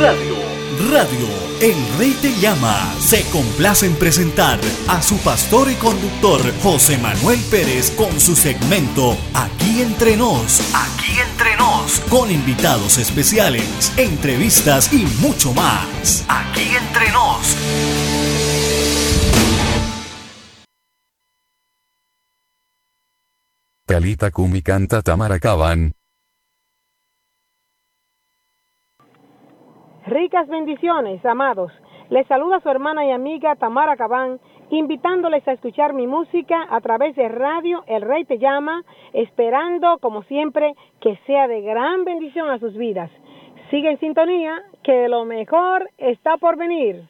Radio. Radio El Rey Te Llama. Se complace en presentar a su pastor y conductor José Manuel Pérez con su segmento Aquí entre nos. Aquí entre nos. Con invitados especiales, entrevistas y mucho más. Aquí entre nos. Talita Kumi canta Tamara Caban, Ricas bendiciones, amados. Les saluda su hermana y amiga Tamara Cabán, invitándoles a escuchar mi música a través de radio El Rey Te Llama, esperando, como siempre, que sea de gran bendición a sus vidas. Sigue en sintonía, que lo mejor está por venir.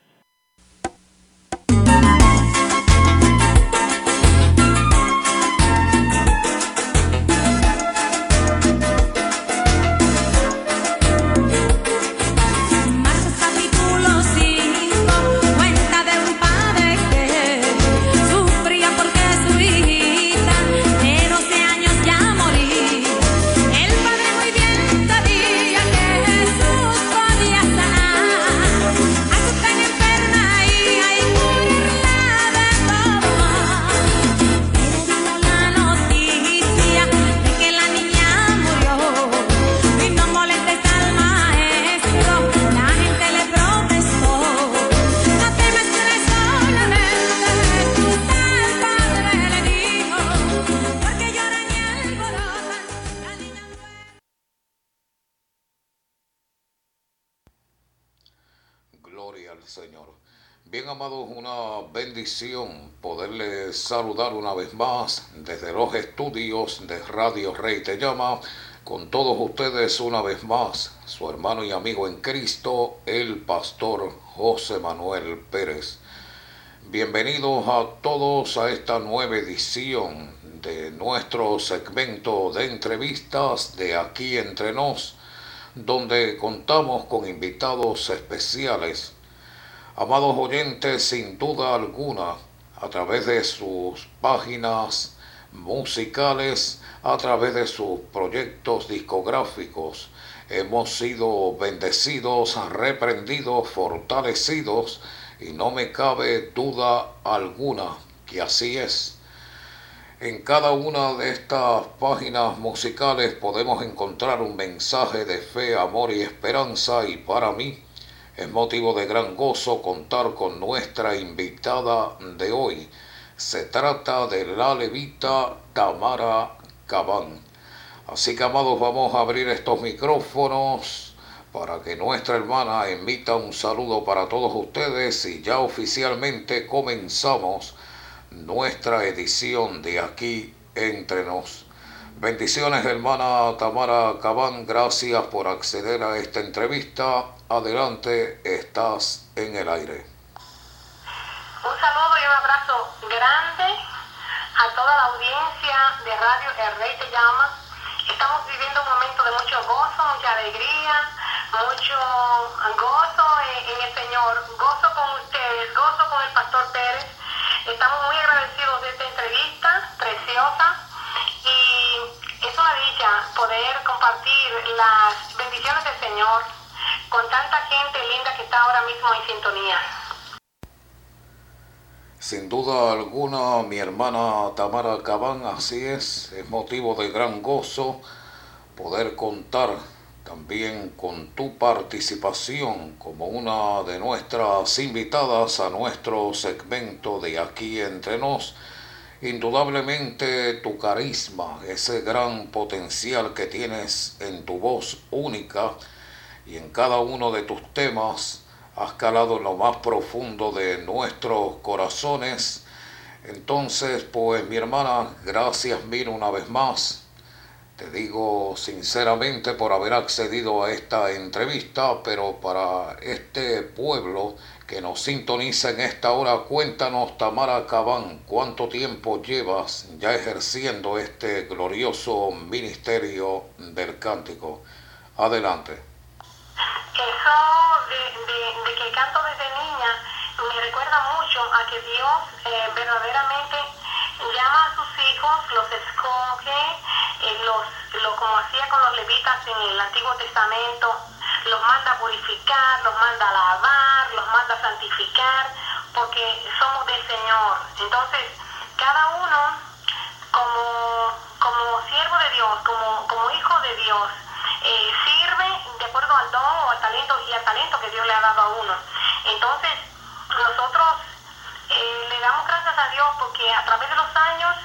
Poderles saludar una vez más desde los estudios de Radio Rey Te Llama. Con todos ustedes una vez más, su hermano y amigo en Cristo, el pastor José Manuel Pérez. Bienvenidos a todos a esta nueva edición de nuestro segmento de entrevistas de Aquí entre nos, donde contamos con invitados especiales Amados oyentes, sin duda alguna, a través de sus páginas musicales, a través de sus proyectos discográficos, hemos sido bendecidos, reprendidos, fortalecidos, y no me cabe duda alguna que así es. En cada una de estas páginas musicales podemos encontrar un mensaje de fe, amor y esperanza y para mí es motivo de gran gozo contar con nuestra invitada de hoy. Se trata de la levita Tamara Cabán. Así que amados, vamos a abrir estos micrófonos para que nuestra hermana emita un saludo para todos ustedes y ya oficialmente comenzamos nuestra edición de aquí entre nos. Bendiciones hermana Tamara Cabán, gracias por acceder a esta entrevista Adelante, estás en el aire. Un saludo y un abrazo grande a toda la audiencia de Radio El Rey Te Llama. Estamos viviendo un momento de mucho gozo, mucha alegría, mucho gozo en, el Señor, gozo con ustedes, gozo con el Pastor Pérez. Estamos muy agradecidos de esta entrevista preciosa y poder compartir las bendiciones del Señor con tanta gente linda que está ahora mismo en sintonía. Sin duda alguna, mi hermana Tamara Cabán, así es, es motivo de gran gozo poder contar también con tu participación como una de nuestras invitadas a nuestro segmento de aquí entre nos. Indudablemente tu carisma, ese gran potencial que tienes en tu voz única, y en cada uno de tus temas has calado en lo más profundo de nuestros corazones. Entonces, pues mi hermana, gracias mil una vez más. Te digo sinceramente por haber accedido a esta entrevista, pero para este pueblo que nos sintoniza en esta hora, cuéntanos, Tamara Cabán, cuánto tiempo llevas ya ejerciendo este glorioso ministerio del cántico. Adelante. Eso de, que canto desde niña me recuerda mucho a que Dios eh, verdaderamente llama a sus hijos, los escoge, eh, los, lo como hacía con los levitas en el Antiguo Testamento, los manda a purificar, los manda a lavar, los manda a santificar, porque somos del Señor. Entonces, cada uno como, como siervo de Dios, como, como hijo de Dios, eh, sirve de acuerdo al don o al talento y al talento que Dios le ha dado a uno. Entonces, nosotros eh, le damos gracias a Dios porque a través de los años,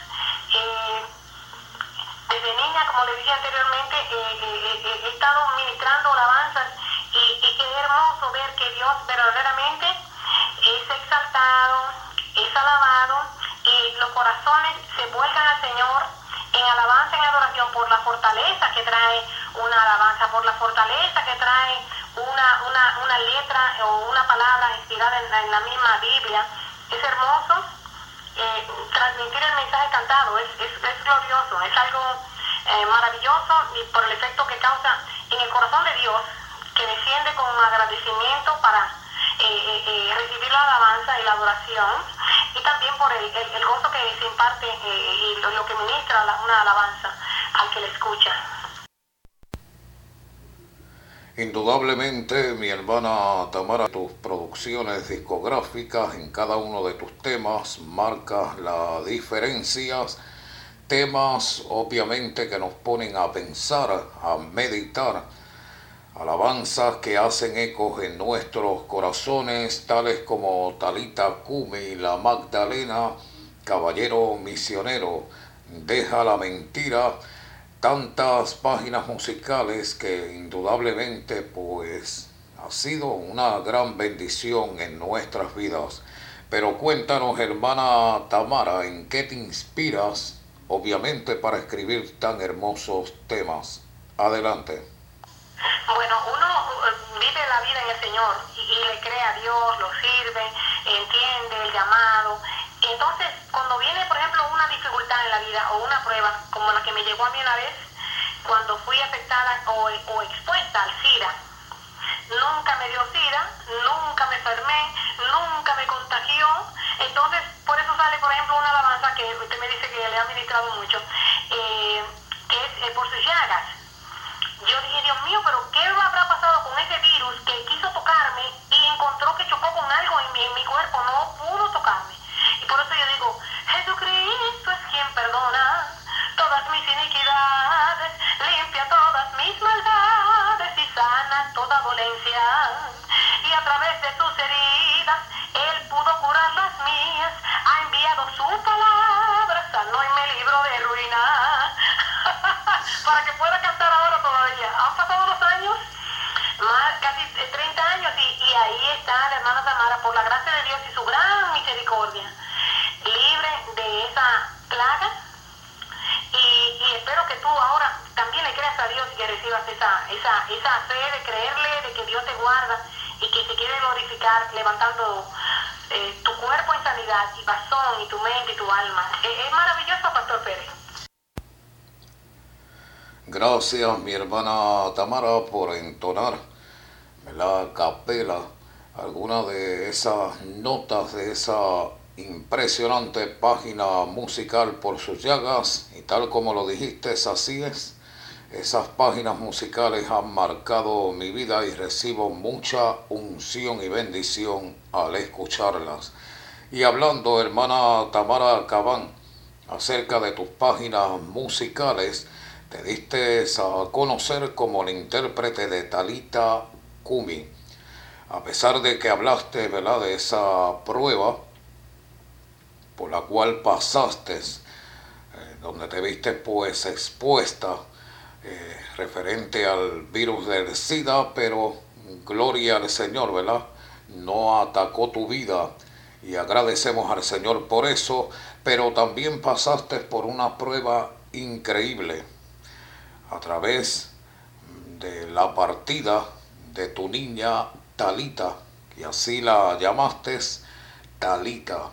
como le dije anteriormente, he estado ministrando alabanzas y, y es hermoso ver que Dios verdaderamente es exaltado, es alabado y los corazones se vuelcan al Señor en alabanza, en adoración por la fortaleza que trae una alabanza, por la fortaleza que trae una, una, una letra o una palabra inspirada en, la misma Biblia. Es hermoso eh, transmitir el mensaje cantado, es, es, es glorioso, es algo eh, maravilloso y por el efecto que causa en el corazón de Dios, que desciende con agradecimiento para eh, recibir la alabanza y la adoración, y también por el, el, gozo que se imparte y lo, que ministra una alabanza al que le escucha. Indudablemente, mi hermana Tamara, tus producciones discográficas en cada uno de tus temas marcas las diferencias, temas obviamente que nos ponen a pensar, a meditar, alabanzas que hacen ecos en nuestros corazones, tales como Talita Kumi, la Magdalena, Caballero Misionero, Deja la Mentira, tantas páginas musicales que indudablemente pues ha sido una gran bendición en nuestras vidas. Pero cuéntanos, hermana Tamara, ¿en qué te inspiras, obviamente, para escribir tan hermosos temas? Adelante. Bueno, uno eh, vive la vida en el Señor y, le cree a Dios, lo sirve, entiende el llamado. Entonces, cuando viene, por ejemplo, una dificultad en la vida o una prueba, como la que me llegó a mí una vez, cuando fui afectada o, o expuesta al SIDA, nunca me dio SIDA, nunca me enfermé, nunca me contagió. Entonces, por ejemplo, una alabanza que usted me dice que le ha administrado mucho, eh, que es eh, por sus llagas. Yo dije, Dios mío, pero esa, esa, esa fe de creerle, de que Dios te guarda y que se quiere glorificar levantando eh, tu cuerpo en sanidad y pasón y tu mente y tu alma. Es, maravilloso, Pastor Pérez. Gracias, mi hermana Tamara, por entonar la capela alguna de esas notas de esa impresionante página musical por sus llagas y tal como lo dijiste, así es. Esas páginas musicales han marcado mi vida y recibo mucha unción y bendición al escucharlas. Y hablando, hermana Tamara Cabán, acerca de tus páginas musicales, te diste a conocer como el intérprete de Talita Kumi. A pesar de que hablaste de esa prueba, por la cual pasaste, eh, donde te viste pues expuesta eh, referente al virus del SIDA, pero gloria al Señor, ¿verdad? No atacó tu vida y agradecemos al Señor por eso, pero también pasaste por una prueba increíble a través de la partida de tu niña Talita, y así la llamaste Talita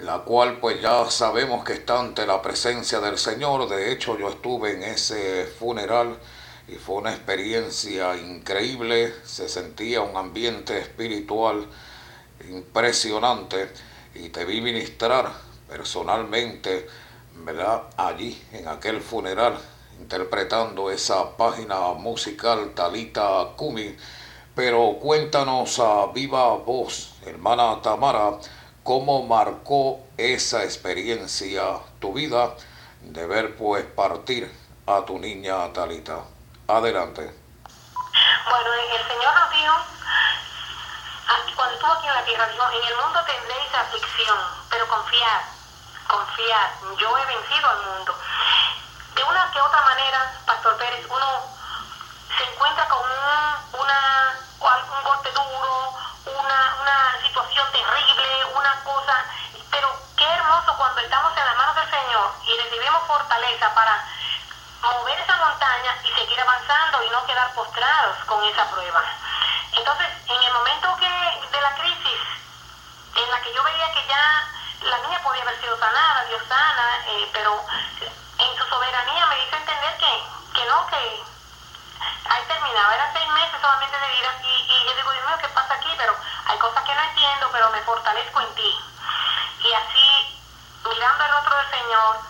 la cual pues ya sabemos que está ante la presencia del Señor. De hecho, yo estuve en ese funeral y fue una experiencia increíble. Se sentía un ambiente espiritual impresionante y te vi ministrar personalmente, ¿verdad? Allí, en aquel funeral, interpretando esa página musical Talita Kumi Pero cuéntanos a viva voz, hermana Tamara, cómo marcó esa experiencia tu vida de ver pues partir a tu niña Talita. Adelante. Bueno, el Señor nos dijo, cuando estuvo aquí en la tierra, dijo, en el mundo tendréis aflicción, pero confiad, confiad, yo he vencido al mundo. De una que otra manera, Pastor Pérez, uno se encuentra con un, una, un golpe duro, una, una situación terrible, una cosa, pero qué hermoso cuando estamos en las manos del Señor y recibimos fortaleza para mover esa montaña y seguir avanzando y no quedar postrados con esa prueba. Entonces, en el momento que de la crisis, en la que yo veía que ya la niña podía haber sido sanada, Dios sana, eh, pero en su soberanía me hizo entender que, que no, que ahí terminaba, eran seis meses solamente de vida y, y yo digo, Dios mío, ¿qué pasa aquí? Pero hay cosas que no entiendo, pero me fortalezco en ti. Y así, mirando el rostro del Señor,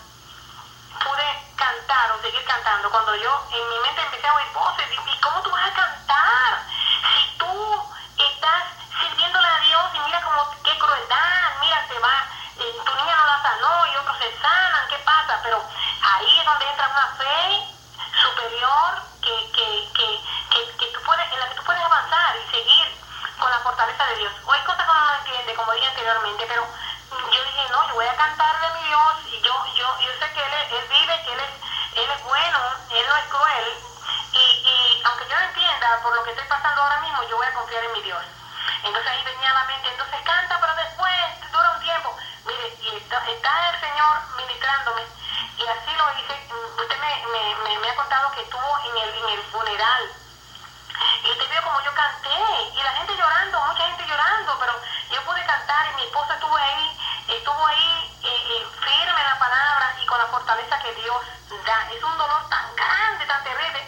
pude cantar o seguir cantando. Cuando yo en mi mente empecé a oír voces, ¿y cómo tú vas a cantar? Pero yo dije, no, yo voy a cantarle a mi Dios y yo, yo, yo sé que él, él vive, que él es, él es bueno, Él no es cruel. Y, y aunque yo no entienda por lo que estoy pasando ahora mismo, yo voy a confiar en mi Dios. Entonces ahí venía la mente, entonces canta, pero después dura un tiempo. Mire, y está, el Señor ministrándome. Y así lo hice. Usted me, me, me, me ha contado que estuvo en el, en el funeral Es un dolor tan grande, tan terrible,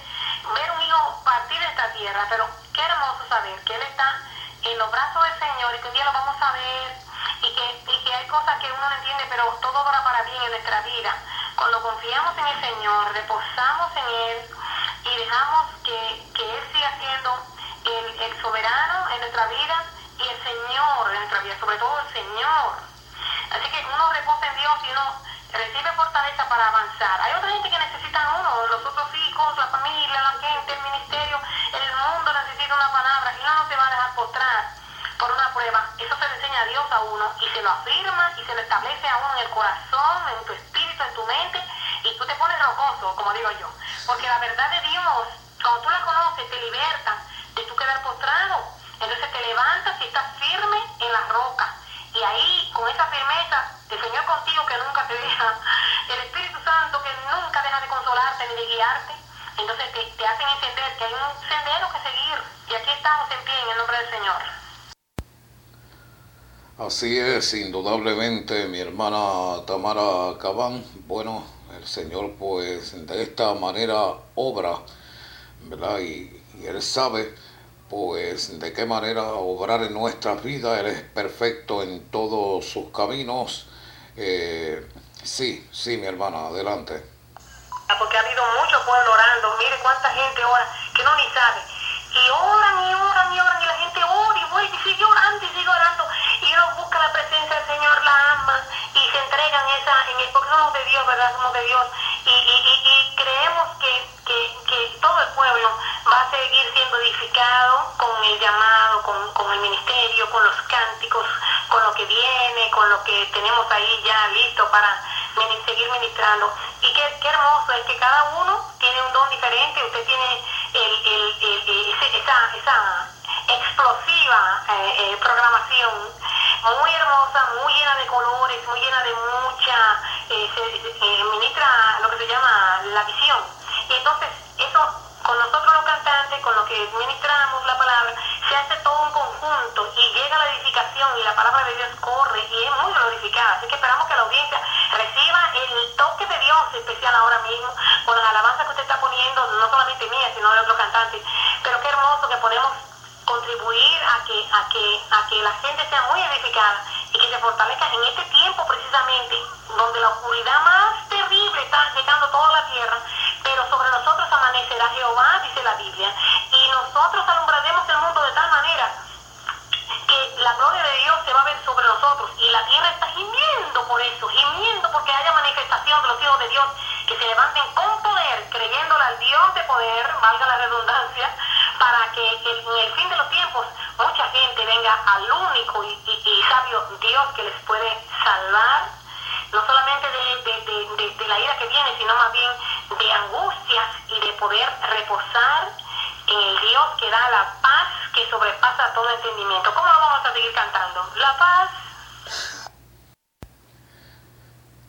ver un hijo partir de esta tierra, pero qué hermoso saber que Él está en los brazos del Señor y que un día lo vamos a ver y que, y que hay cosas que uno no entiende, pero todo va para bien en nuestra vida. Cuando confiamos en el Señor, reposamos en Él, y dejamos que, que Él siga siendo el, el, soberano en nuestra vida y el Señor en nuestra vida, sobre todo el Señor. Así que uno reposa en Dios y uno recibe fortaleza para avanzar. Hay otra gente que necesita uno, los otros hijos, la familia, la gente, el ministerio, el mundo necesita una palabra y uno no se va a dejar postrar por una prueba. Eso se le enseña a Dios a uno y se lo afirma y se lo establece a uno en el corazón, en tu espíritu, en tu mente y tú te pones rocoso, como digo yo. Porque la verdad de Dios, cuando tú la conoces, te liberta de tú quedar postrado. Entonces te levantas y estás firme en la roca. Y ahí, con esa firmeza, te, hacen entender que hay un sendero que seguir. Y aquí estamos en pie en el nombre del Señor. Así es, indudablemente, mi hermana Tamara Cabán. Bueno, el Señor pues de esta manera obra, ¿verdad? Y, y, Él sabe pues de qué manera obrar en nuestras vidas. Él es perfecto en todos sus caminos. Eh, sí, sí, mi hermana, adelante. Porque ha habido mucho pueblo orando. Mire cuánta gente ora que no ni sabe. Y oran y oran y oran y la gente ora y vuelve y sigue orando y sigue orando. Y uno busca la presencia del Señor, la ama y se entregan esa, en el, porque somos de Dios, ¿verdad? Somos de Dios. Y, y, y, y creemos que, que, que, todo el pueblo va a seguir siendo edificado con el llamado, con, con el ministerio, con los cánticos, con lo que viene, con lo que tenemos ahí ya listo para seguir ministrando. Y qué, qué hermoso es que cada uno tiene un don diferente, usted tiene el, el, el, esa, esa explosiva eh, eh, programación, muy hermosa, muy llena de colores, muy llena de mucha, eh, se, ministra lo que se llama la visión. Y entonces eso con nosotros los cantantes, con lo que ministramos la palabra, se hace todo un conjunto y llega la edificación y la palabra de Dios corre y es muy glorificada. Así que esperamos que la audiencia el toque de Dios especial ahora mismo con las alabanzas que usted está poniendo, no solamente mía, sino de otros cantantes. Pero qué hermoso que podemos contribuir a que, a que, a que la gente sea muy edificada y que se fortalezca en este tiempo precisamente donde la oscuridad más terrible está llegando toda la tierra, pero sobre nosotros amanecerá Jehová, dice la Biblia, de Dios, que se levanten con poder, creyéndole al Dios de poder, valga la redundancia, para que en el fin de los tiempos mucha gente venga al único y, y, y sabio Dios que les puede salvar, no solamente de, de, de, de la ira que viene, sino más bien de angustias y de poder reposar en el Dios que da la paz que sobrepasa todo entendimiento. ¿Cómo lo vamos a seguir cantando? La paz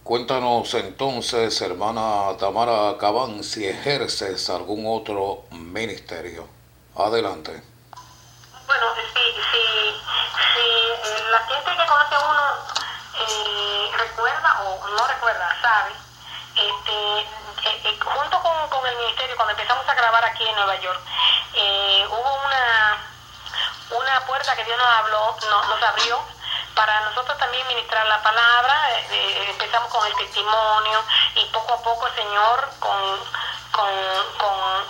Cuéntanos entonces, hermana Tamara Cabán, si ejerces algún otro ministerio. Adelante. Bueno, sí, sí, sí eh, la gente que conoce a uno eh, recuerda o no recuerda, sabe, este, eh, junto con, con, el ministerio, cuando empezamos a grabar aquí en Nueva York, hubo una, una puerta que Dios nos habló, nos abrió para nosotros también ministrar la palabra, eh, eh, empezamos con el testimonio y poco a poco el Señor con, con,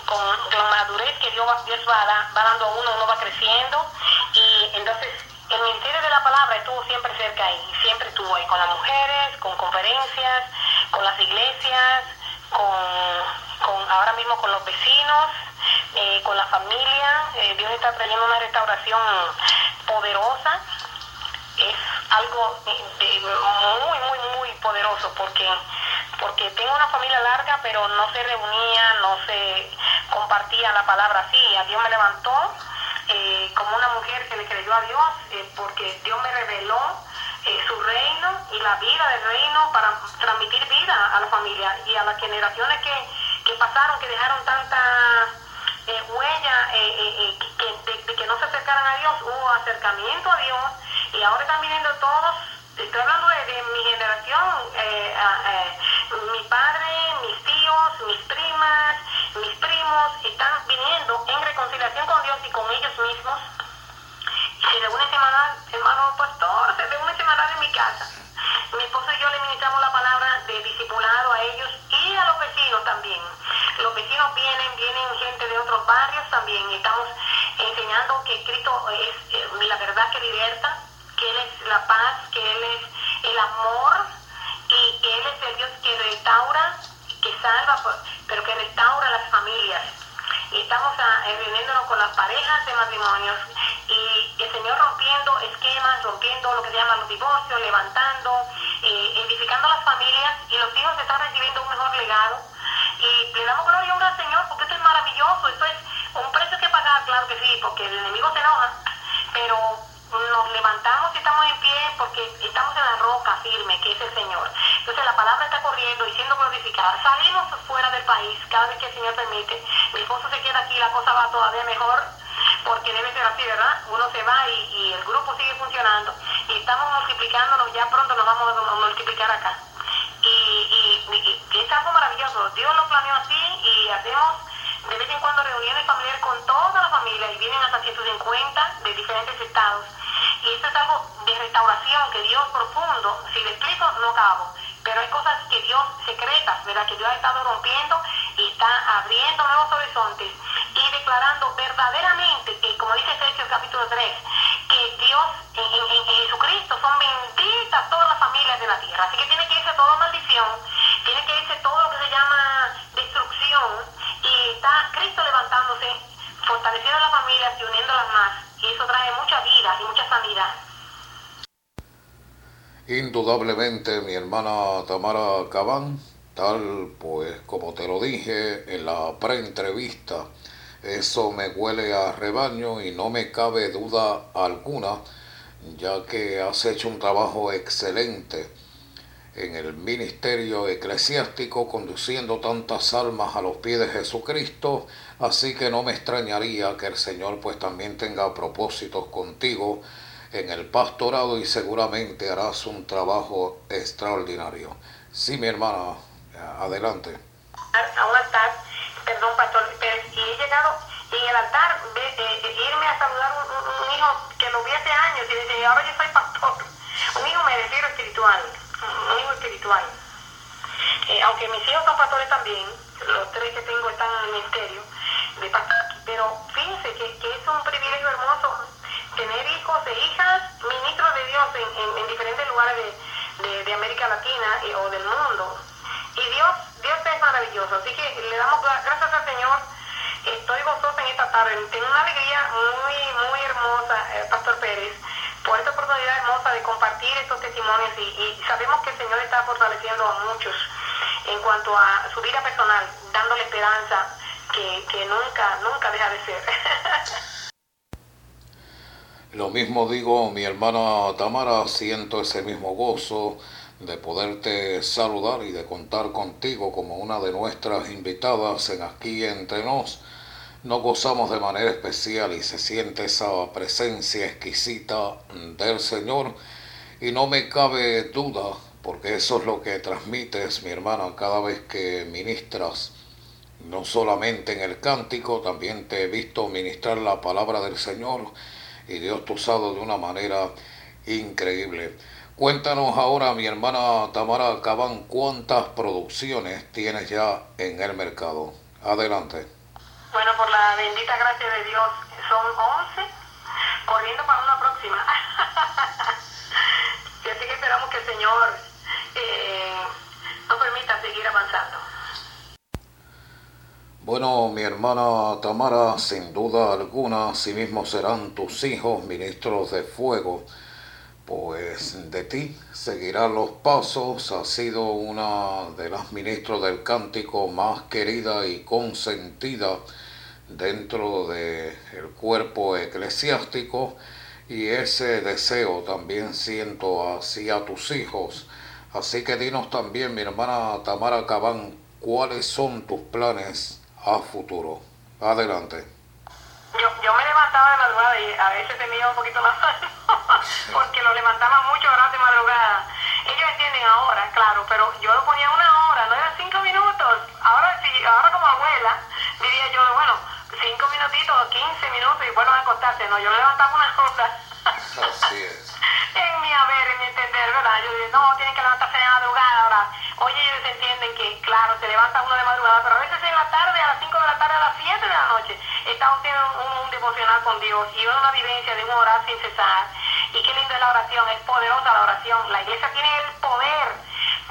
con, la madurez que Dios, Dios va, va dando a uno, uno va creciendo y entonces el ministerio de la palabra estuvo siempre cerca ahí, siempre estuvo ahí con las mujeres, con conferencias, con las iglesias, con, ahora mismo con los vecinos, eh, con la familia. Dios está trayendo una restauración poderosa algo muy, muy, muy poderoso porque, porque tengo una familia larga, pero no se reunía, no se compartía la palabra así. A Dios me levantó eh, como una mujer que le creyó a Dios, eh, porque Dios me reveló eh, su reino y la vida del reino para transmitir vida a la familia y a las generaciones que, que pasaron, que dejaron tanta huella que, de, de que no se acercaran a Dios, hubo acercamiento a Dios y ahora están viniendo todos, estoy hablando de, mi generación, eh, eh, mi padre, mis tíos, mis primas, mis primos, están viniendo en reconciliación con Dios y con ellos mismos. Y se reúnen semanal, hermano pastor, se reúnen semanal en mi casa. Mi esposo y yo le ministramos la palabra de discipulado a ellos y a los vecinos también. Los vecinos vienen, vienen gente de otros barrios también. Estamos enseñando que Cristo es eh, la verdad que liberta, que Él es la paz, que Él es el amor y que Él es el Dios que restaura, que salva, pero que restaura las familias. Y estamos ah, reuniéndonos con las parejas de matrimonios y el Señor rompiendo esquemas, rompiendo lo que se llama los divorcios, levantando, eh, edificando las familias y los hijos están recibiendo un mejor legado. Y le damos gloria a al Señor porque esto es maravilloso, esto es un precio que pagar, claro que sí, porque el enemigo se enoja, pero nos levantamos y estamos en pie porque estamos en la roca firme, que es el Señor. Entonces la palabra está corriendo y siendo glorificada. Salimos fuera del país cada vez que el Señor permite. Mi esposo se queda aquí, la cosa va todavía mejor porque debe ser así, ¿verdad? Uno se va y, el grupo sigue funcionando y estamos multiplicándonos, ya pronto nos vamos a multiplicar acá. Y, y es algo maravilloso. Dios lo planeó así y hacemos de vez en cuando reuniones familiares con toda la familia y vienen hasta 150 de diferentes estados. Es algo de restauración que Dios profundo, si le explico, no acabo. Pero hay cosas que Dios secretas, ¿verdad? Que Dios ha estado rompiendo y está abriendo nuevos horizontes y declarando verdaderamente que, como dice Efesios capítulo 3, que Dios en, en, Jesucristo son benditas todas las familias de la tierra. Así que tiene que irse toda maldición, tiene que irse todo lo que se llama destrucción y está Cristo levantándose, fortaleciendo a las familias y uniéndolas más. Y eso trae mucha vida y mucha sanidad. Indudablemente, mi hermana Tamara Cabán, tal pues como te lo dije en la preentrevista, eso me huele a rebaño y no me cabe duda alguna, ya que has hecho un trabajo excelente en el ministerio eclesiástico conduciendo tantas almas a los pies de Jesucristo, así que no me extrañaría que el Señor pues también tenga propósitos contigo en el pastorado y seguramente harás un trabajo extraordinario. Sí, mi hermana, adelante. A un altar, perdón, pastor, y he llegado en el altar, irme a saludar un, hijo que lo vi hace años y dice, ahora yo soy pastor, un hijo me refiero espiritual un hijo espiritual. Eh, aunque mis hijos son pastores también, los tres que tengo están en el ministerio de pero fíjense que, es un privilegio hermoso tener hijos e hijas ministros de Dios en, en, diferentes lugares de, América Latina eh, o del mundo. Y Dios, Dios es maravilloso, así que le damos gracias al Señor tengo una alegría muy, muy hermosa, eh, Pastor Pérez, por esta oportunidad hermosa de compartir estos testimonios y, sabemos que el Señor está fortaleciendo a muchos en cuanto a su vida personal, dándole esperanza que, que nunca, nunca deja de ser. Lo mismo digo, mi hermana Tamara, siento ese mismo gozo de poderte saludar y de contar contigo como una de nuestras invitadas en aquí entre nos. Nos gozamos de manera especial y se siente esa presencia exquisita del Señor y no me cabe duda, porque eso es lo que transmites, mi hermana, cada vez que ministras, no solamente en el cántico, también te he visto ministrar la palabra del Señor y Dios ha usado de una manera increíble. Cuéntanos ahora, mi hermana Tamara Cabán, cuántas producciones tienes ya en el mercado. Adelante. Bueno, por la bendita gracia de Dios, son 11, corriendo para una próxima. y así que esperamos que el Señor eh, nos permita seguir avanzando. Bueno, mi hermana Tamara, sin duda alguna, sí mismo serán tus hijos ministros de fuego, pues de ti seguirán los pasos, ha sido una de las ministros del cántico más querida y consentida dentro del cuerpo eclesiástico y ese deseo también siento hacia tus hijos. Así que dinos también, mi hermana Tamara Cabán, cuáles son tus planes a futuro. Adelante. Yo, yo me levantaba de madrugada y a veces tenía un poquito la mano porque lo levantaba mucho horas de madrugada. Ellos entienden ahora, claro, pero yo lo ponía una hora, no eran cinco minutos. Ahora sí, ahora como abuela, diría yo, bueno, cinco minutitos, quince minutos y bueno, a acostarse. No, yo lo levantaba una hora. Así es. en mi haber, en mi entender, ¿verdad? Yo digo, no, tienen que levantarse de madrugada ahora. Oye, ellos entienden que, claro, se levanta uno de madrugada, pero a veces en la tarde, a las 5 de la tarde, a las 7 de la noche, estamos teniendo un, un devocional con Dios y una vivencia de un orar sin cesar. Y qué linda es la oración, es poderosa la oración. La iglesia tiene el poder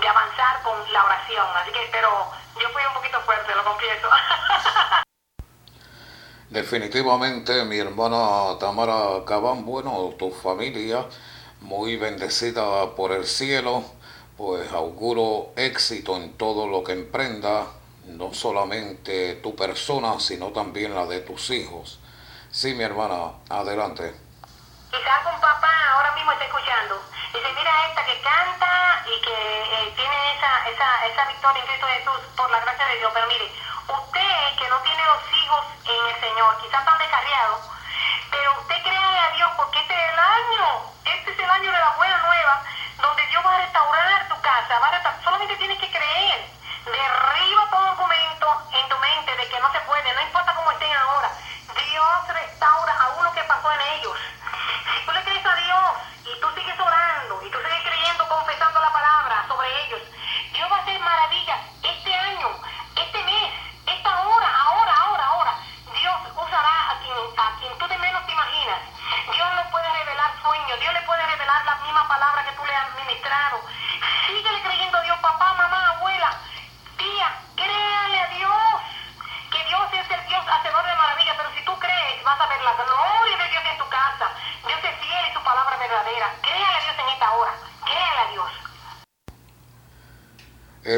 de avanzar con la oración. Así que, pero yo fui un poquito fuerte, lo confieso. Definitivamente, mi hermana Tamara Cabán, bueno, tu familia, muy bendecida por el cielo, pues auguro éxito en todo lo que emprenda, no solamente tu persona, sino también la de tus hijos. Sí, mi hermana, adelante. Quizás un papá ahora mismo está escuchando. Dice, mira esta que canta y que eh, tiene esa, esa, esa victoria en Cristo Jesús por la gracia de Dios. Pero mire, usted que no tiene los hijos en el Señor, quizás están descarriados, pero usted créale a Dios porque este es el año, este es el año de la buena nueva, donde Dios va a restaurar tu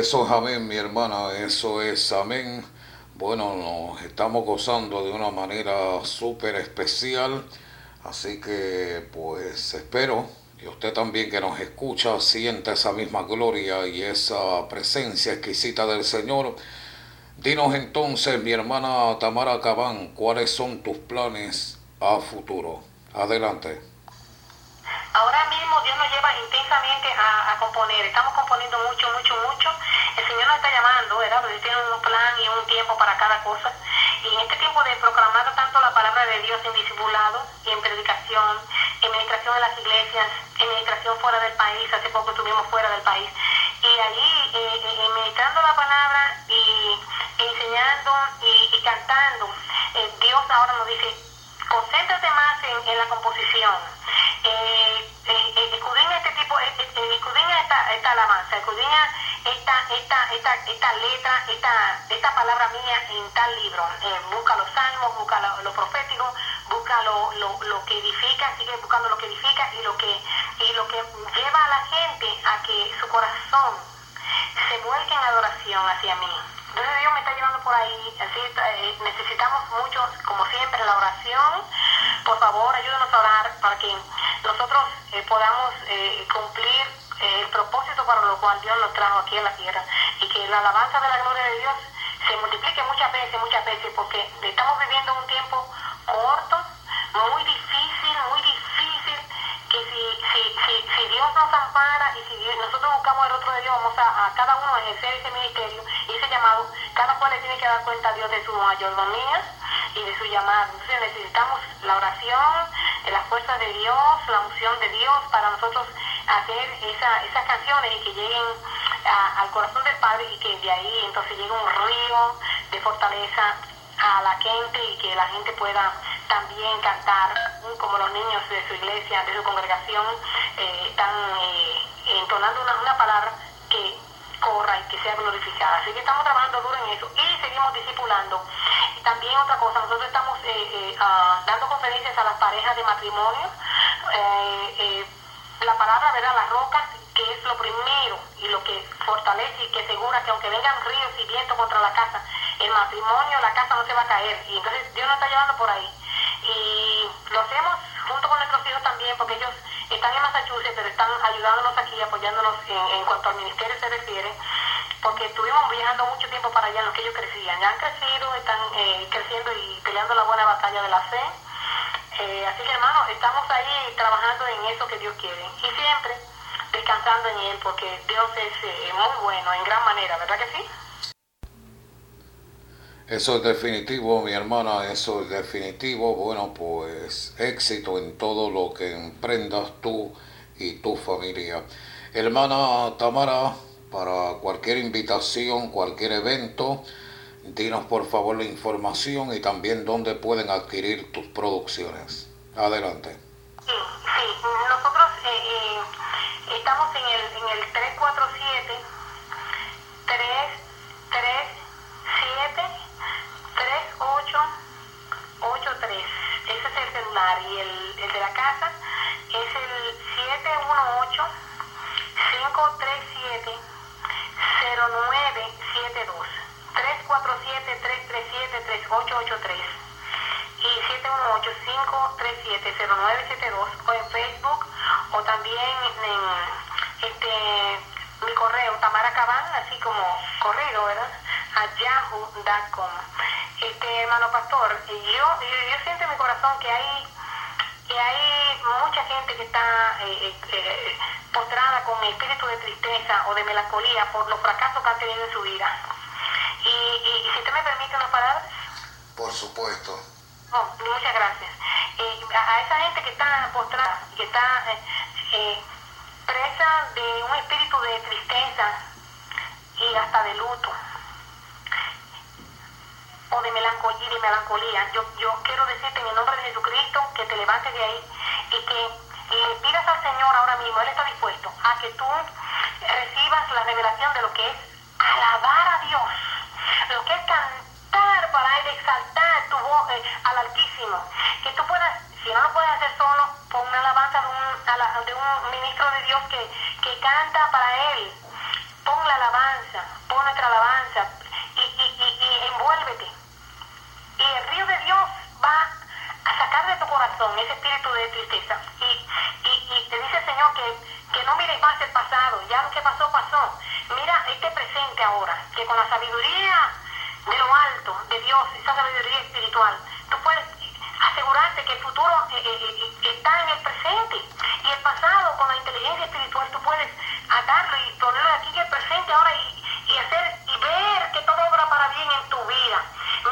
Eso es amén, mi hermana, eso es amén. Bueno, nos estamos gozando de una manera súper especial, así que pues espero y usted también que nos escucha sienta esa misma gloria y esa presencia exquisita del Señor. Dinos entonces, mi hermana Tamara Cabán, cuáles son tus planes a futuro. Adelante. esta, esta palabra mía en tal libro. Eh, busca los salmos, busca lo, lo profético, busca lo, lo, lo, que edifica, sigue buscando lo que edifica y lo que, y lo que lleva a la gente a que su corazón se vuelque en adoración hacia mí. Entonces Dios me está llevando por ahí, así eh, necesitamos mucho, como siempre, la oración. Por favor, ayúdanos a orar para que nosotros eh, podamos eh, cumplir eh, el propósito para lo cual Dios nos trajo aquí a la tierra la alabanza de la gloria de Dios se multiplique muchas veces, muchas veces, porque estamos viviendo un tiempo corto, muy difícil, muy difícil, que si, si, si, si Dios nos ampara y si Dios- nosotros buscamos el otro de Dios, vamos a, cada uno ejercer ese ministerio y ese llamado, cada cual le tiene que dar cuenta a Dios de su mayordomía y de su llamado. Entonces necesitamos la oración, la fuerza de Dios, la unción de Dios para nosotros hacer esa, esas canciones y que lleguen a- al corazón del Padre y que de ahí entonces llegue un río de fortaleza a la gente y que la gente pueda también cantar como los niños de su iglesia, de su congregación, eh, están eh, entonando una, una palabra que corra y que sea glorificada. Así que estamos trabajando duro en eso y seguimos discipulando. También otra cosa, nosotros estamos eh, ah, dando conferencias a las parejas de matrimonio. Eh, eh, la palabra, ¿verdad? La roca, que es lo primero lo que fortalece y que asegura que aunque vengan ríos y viento contra la casa, el matrimonio, la casa no se va a caer. Y entonces Dios nos está llevando por ahí. Y lo hacemos junto con nuestros hijos también, porque ellos están en Massachusetts, pero están ayudándonos aquí, apoyándonos en, en cuanto al ministerio se refiere, porque estuvimos viajando mucho tiempo para allá en lo que ellos crecían. Ya han crecido, están eh, creciendo y peleando la buena batalla de la fe. Eh, así que hermanos, estamos ahí trabajando en eso que Dios quiere. Y siempre descansando en Él, porque Dios es eh, muy bueno, en gran manera, ¿verdad que sí? Eso es definitivo, mi hermana, eso es definitivo. Bueno, pues éxito en todo lo que emprendas tú y tu familia. Hermana Tamara, para cualquier invitación, cualquier evento, dinos por favor la información y también dónde pueden adquirir tus producciones. Adelante. Sí, sí, nosotros eh, eh, estamos en el, en el 347 337 3883. Ese es el celular y el, el de la casa es el 718 537 0972 347 337 3883 y 718-537-0972 o en Facebook o también en este correo Tamara Cabán, así como corrido, ¿verdad? A yahoo.com. Este hermano pastor, yo, yo, yo siento en mi corazón que hay que hay mucha gente que está eh, eh, eh, postrada con espíritu de tristeza o de melancolía por los fracasos que han tenido en su vida. Y, y, y si usted me permite unas palabras. Por supuesto. Oh, muchas gracias. Eh, a, a esa gente que está postrada, que está presa de un espíritu de tristeza y hasta de luto o de melancolía, de melancolía, yo, yo quiero decirte en el nombre de Jesucristo que te levantes de ahí y que le pidas al Señor ahora mismo, Él está dispuesto a que tú recibas la revelación de lo que es alabar a Dios, lo que es cantar para Él, exaltar tu voz eh, al Altísimo, que tú puedas, si no lo puedes hacer solo, pon una alabanza de un, ala- de un ministro de Dios que, que canta para Él, pon la alabanza, pon nuestra alabanza y, y, envuélvete. Y el río de Dios va a sacar de tu corazón ese espíritu de tristeza. Y, y, y te dice el Señor que, que no mires más el pasado, ya lo que pasó, pasó. Mira este presente ahora, que con la sabiduría de lo alto, de Dios, esa sabiduría espiritual, tú puedes asegurarte que el futuro eh, eh, eh, está en el presente. Y el pasado, con la inteligencia espiritual, tú puedes atarlo y ponerlo aquí en el presente ahora y, y hacer y ver que todo obra para bien en tu vida.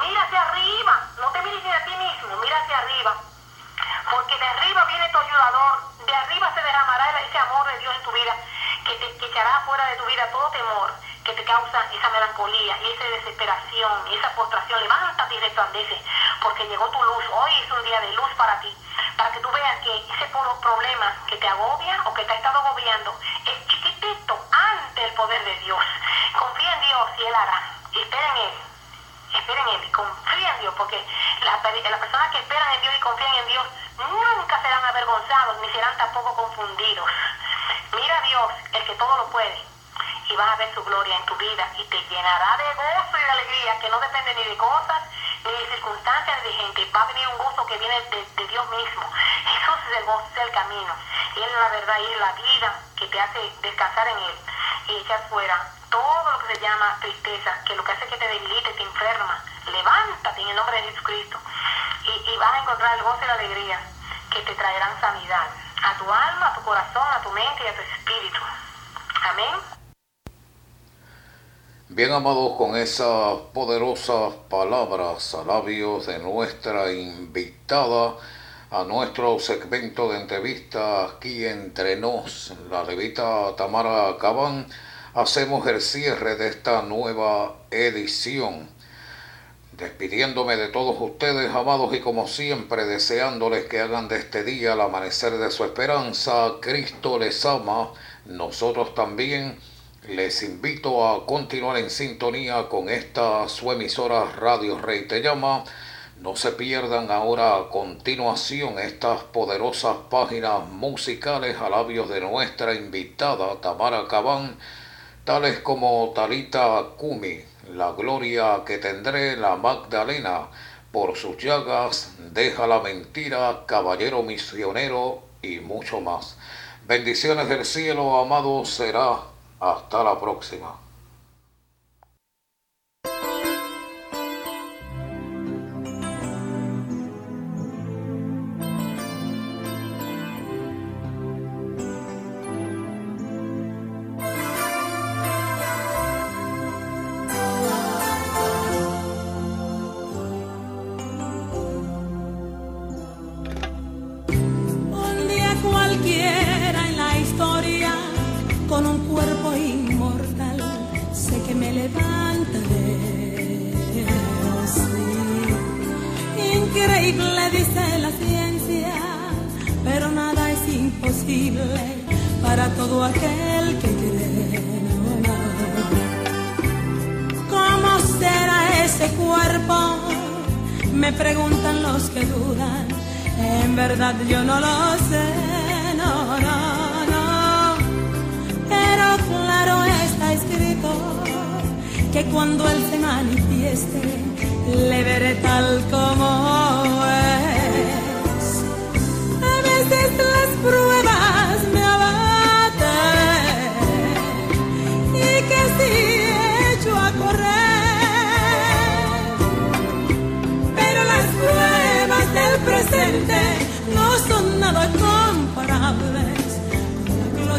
Mira hacia arriba, no te mires ni a ti mismo, mira hacia arriba. Porque de arriba viene tu ayudador, de arriba se derramará ese amor de Dios en tu vida, que te que echará fuera de tu vida todo temor que te causa esa melancolía esa desesperación y esa postración. Levántate y resplandece, porque llegó tu luz. Hoy es un día de luz para ti, para que tú veas que ese problema que te agobia o que te ha estado agobiando es chiquitito ante el poder de Dios. Confía en Dios y Él hará. Espera en Él esperen en Él, confíen en Dios, porque la- las personas que esperan en Dios y confían en Dios nunca serán avergonzados ni serán tampoco confundidos. Mira a Dios, el que todo lo puede, y vas a ver su gloria en tu vida y te llenará de gozo y de alegría que no depende ni de cosas, ni de circunstancias, ni de gente. Va a venir un gozo que viene de, Dios mismo. Jesús es el gozo, del camino. Él es la verdad y es la vida que te hace descansar en Él y echar fuera todo lo que se llama tristeza, que lo que hace que te debilite, te enferma. Levántate en el nombre de Jesucristo y, y vas a encontrar el gozo y la alegría que te traerán sanidad a tu alma, a tu corazón, a tu mente y a tu espíritu. Amén. Bien amados, con esas poderosas palabras a labios de nuestra invitada a nuestro segmento de entrevista aquí entre nos, la levita Tamara Cabán, hacemos el cierre de esta nueva edición. Despidiéndome de todos ustedes, amados, y como siempre, deseándoles que hagan de este día el amanecer de su esperanza. Cristo les ama, nosotros también les invito a continuar en sintonía con esta su emisora Radio Rey Te Llama. No se pierdan ahora a continuación estas poderosas páginas musicales a labios de nuestra invitada Tamara Cabán, tales como Talita Kumi, La Gloria que tendré, La Magdalena, Por sus llagas, Deja la mentira, Caballero misionero y mucho más. Bendiciones del cielo, amado, será hasta la próxima. para todo aquel que quiere ¿Cómo será ese cuerpo? Me preguntan los que dudan. En verdad yo no lo sé, no, no, no. Pero claro está escrito que cuando él se manifieste, le veré tal como es. A veces las pruebas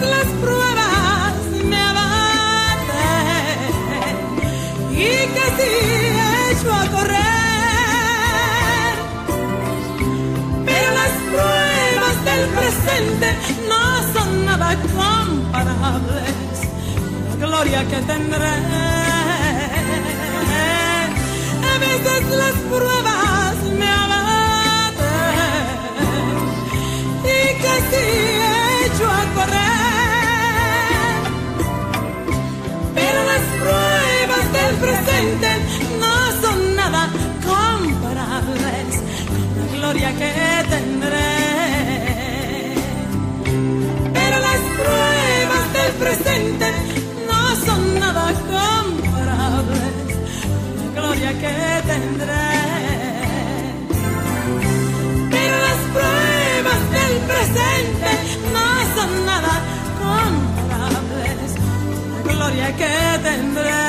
las pruebas me abaten y que si echo a correr, pero las pruebas del presente no son nada comparables la gloria que tendré. A veces las pruebas me abaten y que si pruebas del presente no son nada comparables con la gloria que tendré. Pero las pruebas del presente no son nada comparables con la gloria que tendré. Que tendré.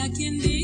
a quien diga.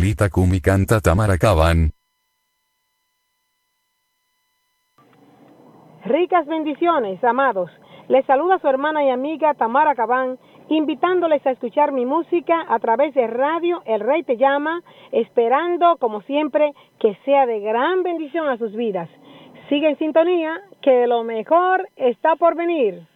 Kalita Kumi canta Tamara. Ricas bendiciones, amados. Les saluda su hermana y amiga Tamara Cabán, invitándoles a escuchar mi música a través de radio El Rey Te Llama, esperando, como siempre, que sea de gran bendición a sus vidas. Sigue en sintonía, que lo mejor está por venir.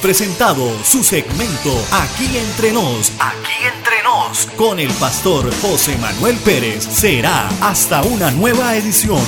Presentado su segmento Aquí entre nos, aquí entre nos, con el pastor José Manuel Pérez. Será hasta una nueva edición.